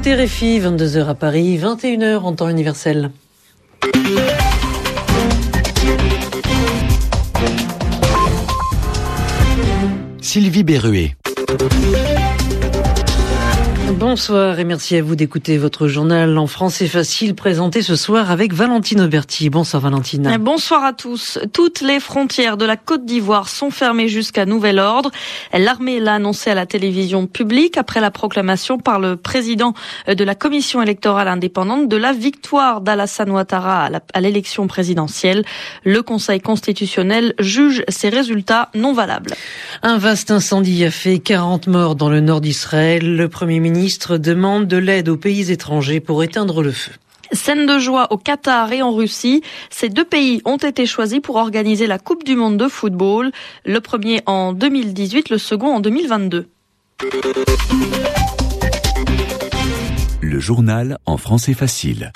écoutez Réfi, 22h à Paris, 21h en temps universel. Sylvie Berruet. Bonsoir et merci à vous d'écouter votre journal en français facile présenté ce soir avec Valentine Auberti. Bonsoir Valentine. Bonsoir à tous. Toutes les frontières de la Côte d'Ivoire sont fermées jusqu'à nouvel ordre. L'armée l'a annoncé à la télévision publique après la proclamation par le président de la commission électorale indépendante de la victoire d'Alassane Ouattara à l'élection présidentielle. Le Conseil constitutionnel juge ces résultats non valables. Un vaste incendie a fait 40 morts dans le nord d'Israël. Le Premier ministre demande de l'aide aux pays étrangers pour éteindre le feu. Scène de joie au Qatar et en Russie. Ces deux pays ont été choisis pour organiser la Coupe du Monde de football. Le premier en 2018, le second en 2022. Le journal en français facile.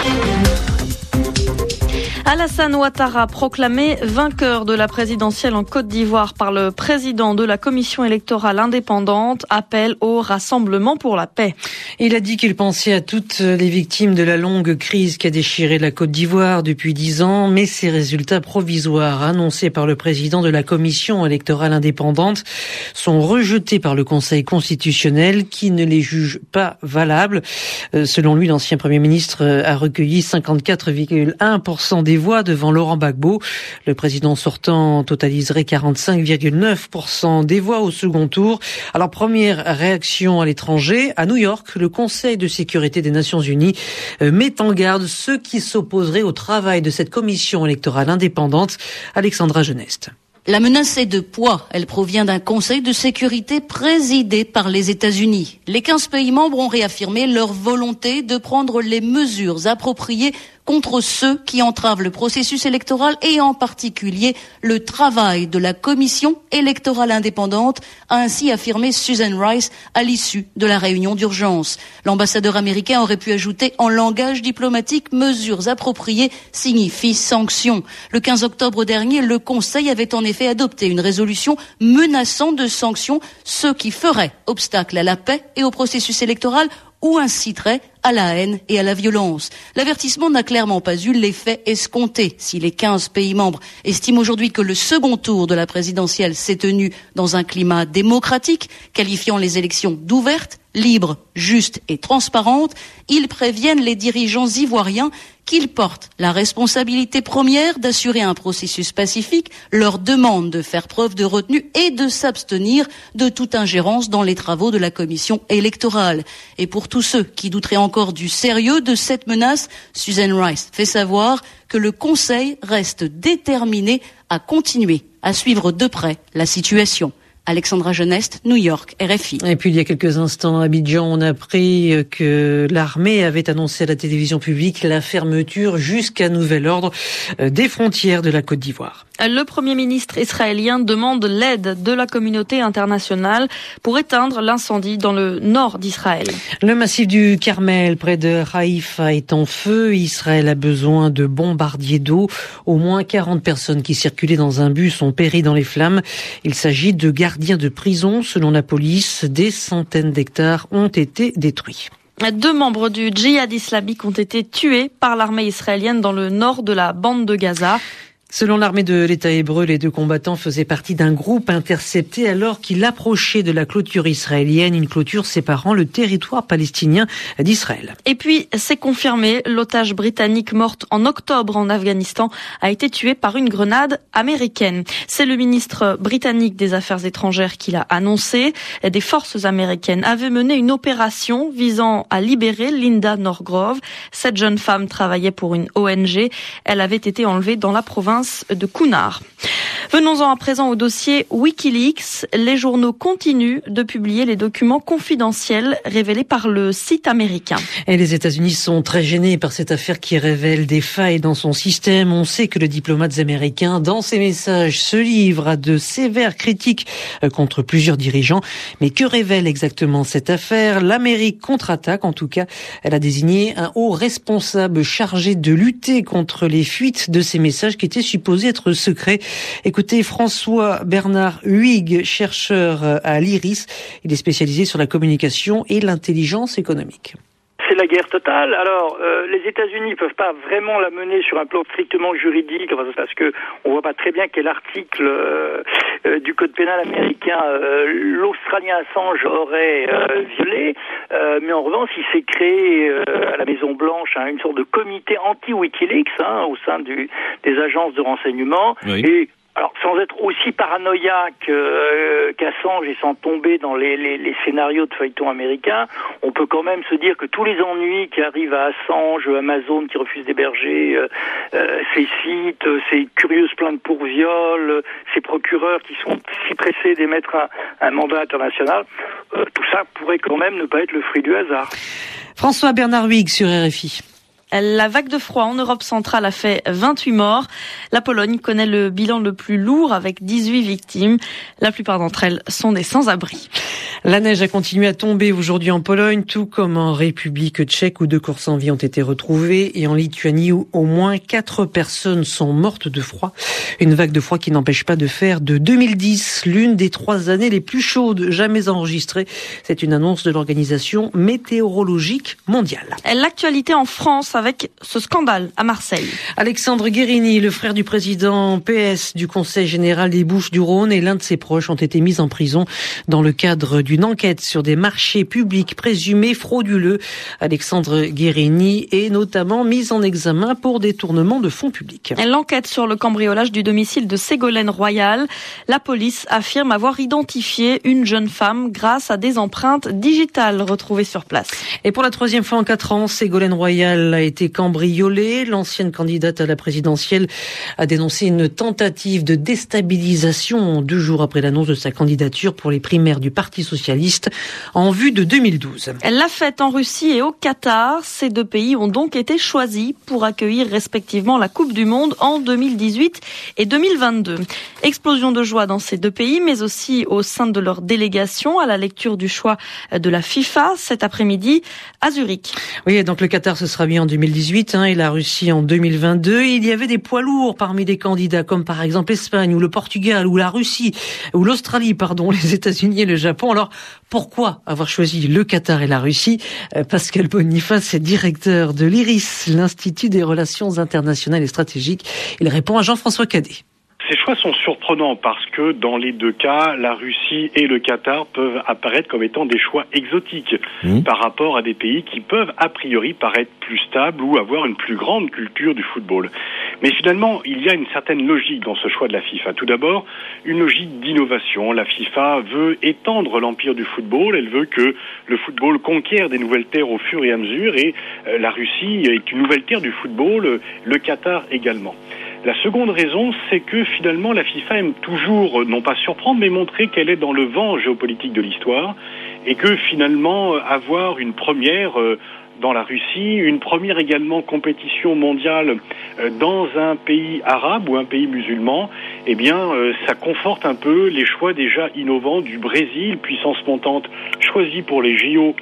Alassane Ouattara, proclamé vainqueur de la présidentielle en Côte d'Ivoire par le président de la commission électorale indépendante, appelle au rassemblement pour la paix. Il a dit qu'il pensait à toutes les victimes de la longue crise qui a déchiré la Côte d'Ivoire depuis dix ans, mais ces résultats provisoires annoncés par le président de la commission électorale indépendante sont rejetés par le Conseil constitutionnel qui ne les juge pas valables. Euh, selon lui, l'ancien Premier ministre a recueilli 54,1% des voix devant Laurent Gbagbo. Le président sortant totaliserait 45,9% des voix au second tour. Alors première réaction à l'étranger, à New York, le Conseil de sécurité des Nations Unies euh, met en garde ceux qui s'opposeraient au travail de cette commission électorale indépendante. Alexandra Geneste. La menace est de poids. Elle provient d'un Conseil de sécurité présidé par les États-Unis. Les 15 pays membres ont réaffirmé leur volonté de prendre les mesures appropriées contre ceux qui entravent le processus électoral et en particulier le travail de la commission électorale indépendante, a ainsi affirmé Susan Rice à l'issue de la réunion d'urgence. L'ambassadeur américain aurait pu ajouter en langage diplomatique mesures appropriées signifie sanctions. Le 15 octobre dernier, le Conseil avait en effet adopté une résolution menaçant de sanctions ceux qui feraient obstacle à la paix et au processus électoral ou inciterait à la haine et à la violence. L'avertissement n'a clairement pas eu l'effet escompté. Si les 15 pays membres estiment aujourd'hui que le second tour de la présidentielle s'est tenu dans un climat démocratique, qualifiant les élections d'ouvertes, libres, justes et transparentes, ils préviennent les dirigeants ivoiriens qu'ils portent la responsabilité première d'assurer un processus pacifique, leur demandent de faire preuve de retenue et de s'abstenir de toute ingérence dans les travaux de la commission électorale. Et pour tous ceux qui douteraient encore du sérieux de cette menace, Susan Rice fait savoir que le Conseil reste déterminé à continuer à suivre de près la situation. Alexandra Geneste, New York, RFI. Et puis il y a quelques instants à Abidjan, on a appris que l'armée avait annoncé à la télévision publique la fermeture jusqu'à nouvel ordre euh, des frontières de la Côte d'Ivoire. Le Premier ministre israélien demande l'aide de la communauté internationale pour éteindre l'incendie dans le nord d'Israël. Le massif du Carmel, près de Haïfa, est en feu. Israël a besoin de bombardiers d'eau. Au moins 40 personnes qui circulaient dans un bus ont péri dans les flammes. Il s'agit de gardiens de prison. Selon la police, des centaines d'hectares ont été détruits. Deux membres du djihad islamique ont été tués par l'armée israélienne dans le nord de la bande de Gaza. Selon l'armée de l'État hébreu, les deux combattants faisaient partie d'un groupe intercepté alors qu'il approchait de la clôture israélienne, une clôture séparant le territoire palestinien d'Israël. Et puis, c'est confirmé, l'otage britannique morte en octobre en Afghanistan a été tué par une grenade américaine. C'est le ministre britannique des Affaires étrangères qui l'a annoncé. Des forces américaines avaient mené une opération visant à libérer Linda Norgrove. Cette jeune femme travaillait pour une ONG. Elle avait été enlevée dans la province de Cunard. Venons-en à présent au dossier Wikileaks. Les journaux continuent de publier les documents confidentiels révélés par le site américain. Et les États-Unis sont très gênés par cette affaire qui révèle des failles dans son système. On sait que le diplomate américain, dans ses messages, se livre à de sévères critiques euh, contre plusieurs dirigeants. Mais que révèle exactement cette affaire? L'Amérique contre-attaque. En tout cas, elle a désigné un haut responsable chargé de lutter contre les fuites de ces messages qui étaient supposés être secrets. Écoutez François Bernard Huyghe, chercheur à l'IRIS. Il est spécialisé sur la communication et l'intelligence économique c'est la guerre totale. Alors, euh, les États-Unis ne peuvent pas vraiment la mener sur un plan strictement juridique, parce que on voit pas très bien quel article euh, euh, du code pénal américain l'Australien Assange aurait violé. mais en revanche, il s'est créé à la Maison Blanche hein, une sorte de comité anti-WikiLeaks hein, au sein du, des agences de renseignement. Et alors, sans être aussi paranoïaque euh, qu'Assange et sans tomber dans les, les, les, scénarios de feuilleton américains, on peut quand même se dire que tous les ennuis qui arrivent à Assange, Amazon qui refuse d'héberger euh, euh ces sites, ces curieuses plaintes pour viol, ces procureurs qui sont si pressés d'émettre un, un, mandat international, euh, tout ça pourrait quand même ne pas être le fruit du hasard. François Bernard Huyghe sur RFI. La vague de froid en Europe centrale a fait 28 morts. La Pologne connaît le bilan le plus lourd avec 18 victimes. La plupart d'entre elles sont des sans-abri. La neige a continué à tomber aujourd'hui en Pologne, tout comme en République tchèque où deux corps sans vie ont été retrouvés et en Lituanie où au moins quatre personnes sont mortes de froid. Une vague de froid qui n'empêche pas de faire de 2010 l'une des trois années les plus chaudes jamais enregistrées. C'est une annonce de l'Organisation météorologique mondiale. L'actualité en France avec ce scandale à Marseille. Alexandre Guérini, le frère du président PS du Conseil général des Bouches du Rhône et l'un de ses proches ont été mis en prison dans le cadre du une enquête sur des marchés publics présumés frauduleux. Alexandre Guérini est notamment mis en examen pour détournement de fonds publics. L'enquête sur le cambriolage du domicile de Ségolène Royal. La police affirme avoir identifié une jeune femme grâce à des empreintes digitales retrouvées sur place. Et pour la troisième fois en quatre ans, Ségolène Royal a été cambriolée. L'ancienne candidate à la présidentielle a dénoncé une tentative de déstabilisation deux jours après l'annonce de sa candidature pour les primaires du Parti socialiste en vue de 2012. La fête en Russie et au Qatar, ces deux pays ont donc été choisis pour accueillir respectivement la Coupe du Monde en 2018 et 2022. Explosion de joie dans ces deux pays, mais aussi au sein de leur délégation à la lecture du choix de la FIFA cet après-midi à Zurich. Oui, donc le Qatar ce sera bien en 2018 hein, et la Russie en 2022. il y avait des poids lourds parmi les candidats, comme par exemple l'Espagne ou le Portugal ou la Russie ou l'Australie, pardon, les États-Unis et le Japon. Alors pourquoi avoir choisi le Qatar et la Russie? Euh, Pascal Boniface est directeur de l'IRIS, l'Institut des relations internationales et stratégiques. Il répond à Jean-François Cadet. Ces choix sont surprenants parce que dans les deux cas, la Russie et le Qatar peuvent apparaître comme étant des choix exotiques mmh. par rapport à des pays qui peuvent a priori paraître plus stables ou avoir une plus grande culture du football. Mais finalement, il y a une certaine logique dans ce choix de la FIFA. Tout d'abord, une logique d'innovation. La FIFA veut étendre l'empire du football, elle veut que le football conquiert des nouvelles terres au fur et à mesure et euh, la Russie est une nouvelle terre du football, le Qatar également. La seconde raison, c'est que finalement la FIFA aime toujours, euh, non pas surprendre, mais montrer qu'elle est dans le vent géopolitique de l'histoire et que finalement avoir une première euh, dans la Russie, une première également compétition mondiale euh, dans un pays arabe ou un pays musulman, eh bien, ça conforte un peu les choix déjà innovants du Brésil, puissance montante choisie pour les JO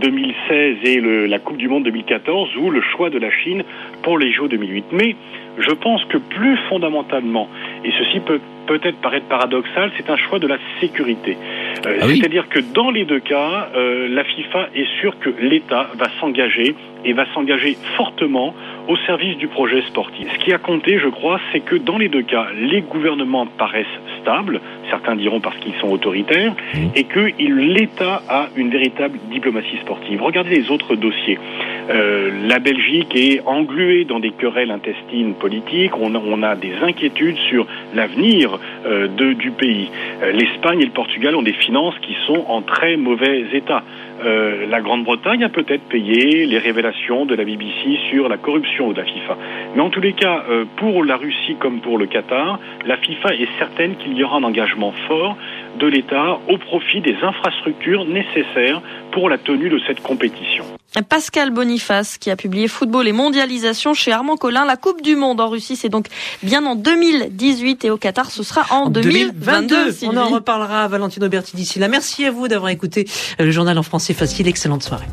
2016 et la Coupe du Monde 2014, ou le choix de la Chine pour les JO 2008. Mais je pense que plus fondamentalement, et ceci peut peut-être paraître paradoxal, c'est un choix de la sécurité. Euh, ah c'est-à-dire que dans les deux cas, euh, la FIFA est sûre que l'État va s'engager et va s'engager fortement au service du projet sportif. Ce qui a compté, je crois, c'est que dans les deux cas, les gouvernements paraissent stables, certains diront parce qu'ils sont autoritaires, mmh. et que l'État a une véritable diplomatie sportive. Regardez les autres dossiers. Euh, la Belgique est engluée dans des querelles intestines politiques. On a, on a des inquiétudes sur l'avenir euh, du pays. Euh, L'Espagne et le Portugal ont des finances qui sont en très mauvais état. La Grande-Bretagne a peut-être payé les révélations de la BBC sur la corruption de la FIFA. Mais en tous les cas, pour la Russie comme pour le Qatar, la FIFA est certaine qu'il y aura un engagement fort de l'État au profit des infrastructures nécessaires pour la tenue de cette compétition. Pascal Boniface qui a publié Football et mondialisation chez Armand Collin. La Coupe du Monde en Russie, c'est donc bien en 2018 et au Qatar, ce sera en, 2022. On en reparlera, Valentino Berti d'ici là. Merci à vous d'avoir écouté le journal en français facile. Excellente soirée.